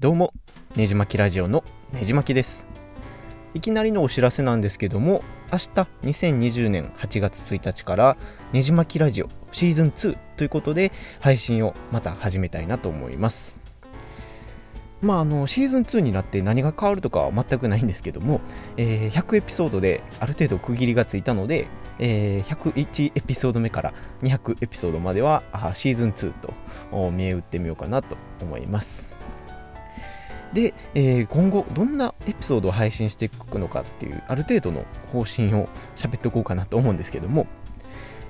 どうも、ねじまきラジオのねじまきです。いきなりのお知らせなんですけども、明日2020年8月1日からねじまきラジオシーズン2ということで配信をまた始めたいなと思います。まあ、あのシーズン2になって何が変わるとかは全くないんですけども、えー、100エピソードである程度区切りがついたので、えー、101エピソード目から200エピソードまではシーズン2と見え打ってみようかなと思います。で、えー、今後どんなエピソードを配信していくのかっていうある程度の方針を喋っておこうかなと思うんですけども、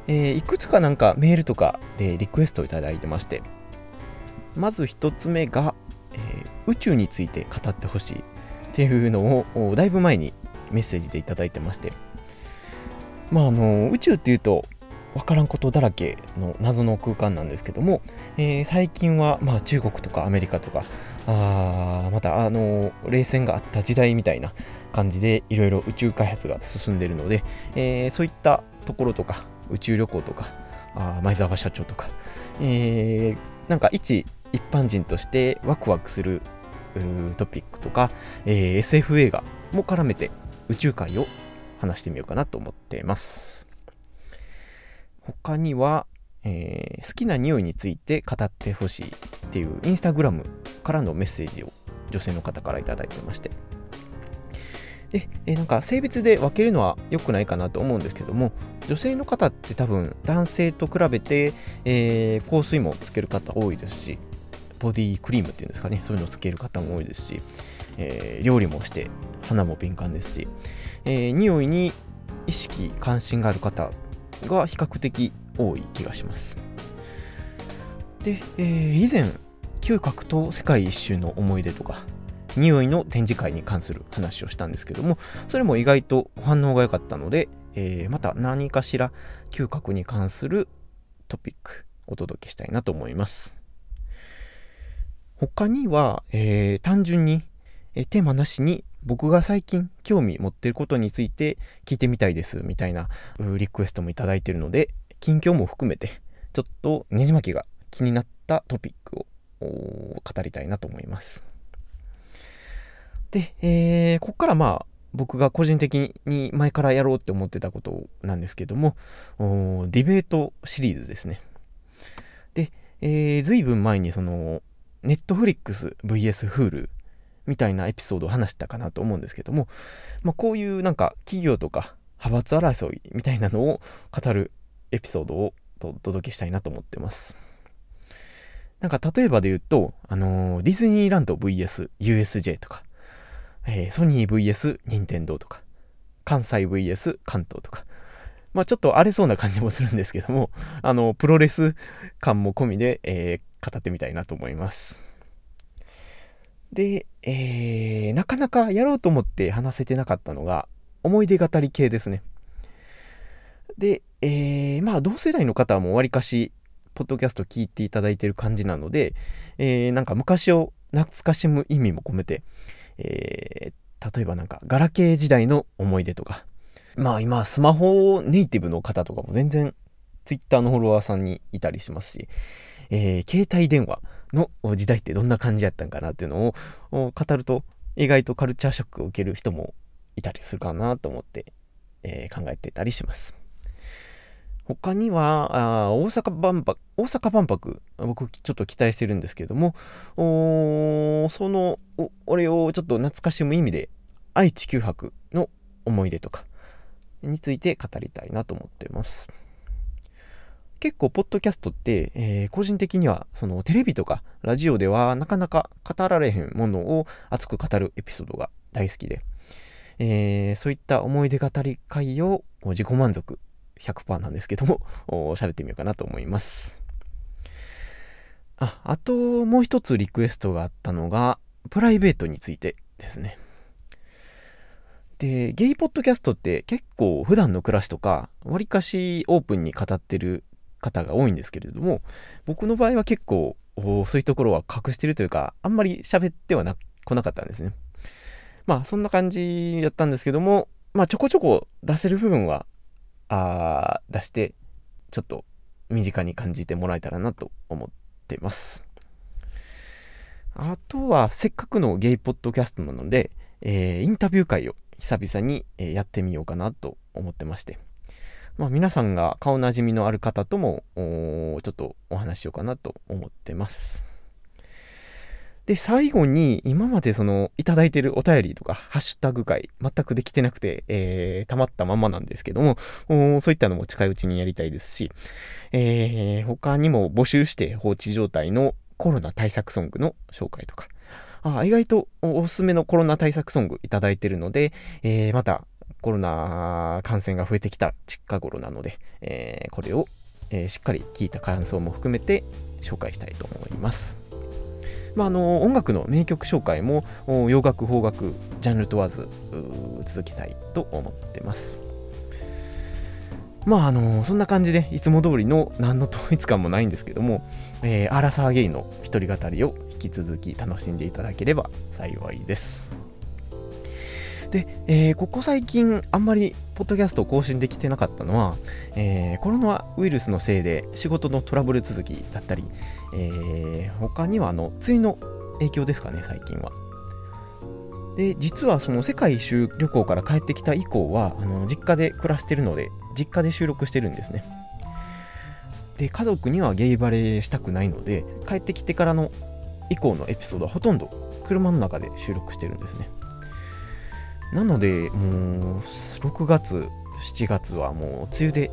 えー、いくつかなんかメールとかでリクエストをいただいてましてまず1つ目が、えー、宇宙について語ってほしいっていうのをだいぶ前にメッセージでいただいてましてまああの宇宙っていうと分からんことだらけの謎の空間なんですけども、えー、最近は、まあ、中国とかアメリカとかあまたあの冷戦があった時代みたいな感じでいろいろ宇宙開発が進んでいるので、えー、そういったところとか宇宙旅行とかあ前澤社長とか、えー、なんか一一般人としてワクワクするトピックとか、えー、SF 映画も絡めて宇宙界を話してみようかなと思っています。他には、えー、好きな匂いについて語ってほしいっていうインスタグラムからのメッセージを女性の方から頂いてまして。で、え、なんか性別で分けるのは良くないかなと思うんですけども女性の方って多分男性と比べて、えー、香水もつける方多いですしボディクリームっていうんですかねそういうのをつける方も多いですし、えー、料理もして鼻も敏感ですし、えー、匂いに意識関心がある方が比較的多い気がします。で、えー、以前嗅覚と世界一周の思い出とか匂いの展示会に関する話をしたんですけどもそれも意外と反応が良かったので、えー、また何かしら嗅覚に関するトピックお届けしたいなと思います。他には、えー、単純に、えー、テーマなしに僕が最近興味持ってることについて聞いてみたいですみたいなリクエストもいただいてるので近況も含めてちょっとねじ巻きが気になったトピックを語りたいなと思います。で、えー、ここからまあ僕が個人的に前からやろうって思ってたことなんですけども、ディベートシリーズですね。で、えー、随分前にその、ネットフリックス VS Hulu みたいなエピソードを話したかなと思うんですけども、まあ、こういうなんか企業とか派閥争いみたいなのを語るエピソードをお届けしたいなと思ってます。なんか例えばで言うと、あのー、ディズニーランド VS USJ とか、えー、ソニー VS 任天堂とか、関西 VS 関東とか、まあちょっと荒れそうな感じもするんですけども、あの、プロレス感も込みで、えー、語ってみたいなと思います。で、えー、なかなかやろうと思って話せてなかったのが、思い出語り系ですね。で、えー、まあ同世代の方もわりかしポッドキャスト聞いていただいてる感じなので、えー、なんか昔を懐かしむ意味も込めて、えー、例えばなんかガラケー時代の思い出とかまあ今スマホネイティブの方とかも全然 Twitter のフォロワーさんにいたりしますし、えー、携帯電話の時代ってどんな感じやったんかなっていうのを語ると意外とカルチャーショックを受ける人もいたりするかなと思って、えー、考えてたりします。他には、あ大阪万博、大阪万博、僕ちょっと期待してるんですけれども、その、俺をちょっと懐かしむ意味で、愛知九博の思い出とかについて語りたいなと思ってます。結構、ポッドキャストって、えー、個人的には、そのテレビとかラジオではなかなか語られへんものを熱く語るエピソードが大好きで、えー、そういった思い出語り会を自己満足100%なんですけども、喋ってみようかなと思います。あ、あともう一つリクエストがあったのが、プライベートについてですね。で、ゲイポッドキャストって結構普段の暮らしとか、わりかしオープンに語ってる方が多いんですけれども、僕の場合は結構そういうところは隠してるというか、あんまり喋ってはな来なかったんですね。まあそんな感じだったんですけども、まあちょこちょこ出せる部分はあ出してちょっと身近に感じてもらえたらなと思ってます。あとはせっかくのゲイポッドキャストなので、えー、インタビュー会を久々にやってみようかなと思ってまして、まあ、皆さんが顔なじみのある方ともちょっとお話しようかなと思ってます。で、最後に今までそのいただいてるお便りとかハッシュタグ会全くできてなくて、えー、溜まったままなんですけども、そういったのも近いうちにやりたいですし、えー、他にも募集して放置状態のコロナ対策ソングの紹介とか、あ意外とおすすめのコロナ対策ソングいただいてるので、えー、またコロナ感染が増えてきた近頃なので、えー、これを、えー、しっかり聞いた感想も含めて紹介したいと思います。まあ、あの音楽の名曲紹介も洋楽邦楽ジャンル問わず続けたいと思ってます。まああのそんな感じでいつも通りの何の統一感もないんですけども、えー、アラサーゲイの一人語りを引き続き楽しんでいただければ幸いです。で、えー、ここ最近あんまりポッドキャストを更新できてなかったのは、えー、コロナウイルスのせいで仕事のトラブル続きだったり、えー、他にはあの梅雨の影響ですかね最近は。で実はその世界一周旅行から帰ってきた以降はあの実家で暮らしてるので実家で収録してるんですね。で家族にはゲイバレしたくないので帰ってきてからの以降のエピソードはほとんど車の中で収録してるんですね。なので、もう、6月、7月はもう、梅雨で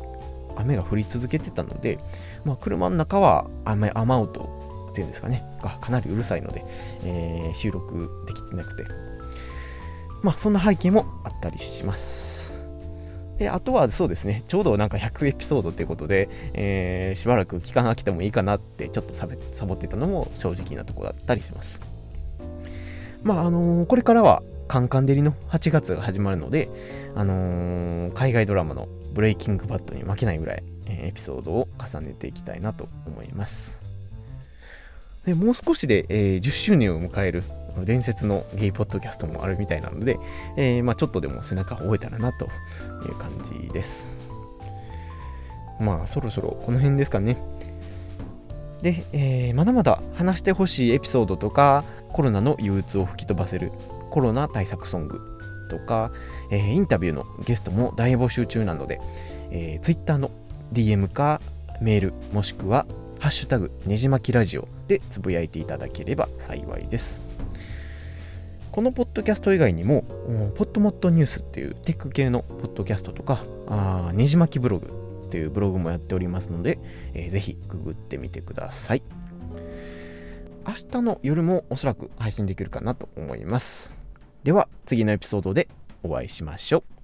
雨が降り続けてたので、まあ、車の中は雨雨音っていうんですかね、がかなりうるさいので、えー、収録できてなくて、まあ、そんな背景もあったりします。で、あとはそうですね、ちょうどなんか100エピソードっていうことで、えー、しばらく期間が来てもいいかなってちょっとサボってたのも正直なところだったりします。まあ、あのー、これからはカンカン照りの8月が始まるので、あのー、海外ドラマのブレイキングバットに負けないぐらい、えー、エピソードを重ねていきたいなと思います。でもう少しで、えー、10周年を迎える伝説のゲイポッドキャストもあるみたいなので、えー、まあ、ちょっとでも背中を追えたらなという感じです。まあそろそろこの辺ですかね。で、えー、まだまだ話してほしいエピソードとかコロナの憂鬱を吹き飛ばせるコロナ対策ソングとか、えー、インタビューのゲストも大募集中なので、えー、Twitter の DM かメールもしくはハッシュタグねじまきラジオでつぶやいていただければ幸いです。このポッドキャスト以外にも、ポッドモットニュースっていうテック系のポッドキャストとか、あねじまきブログっていうブログもやっておりますので、えー、ぜひググってみてください。明日の夜もおそらく配信できるかなと思います。では次のエピソードでお会いしましょう。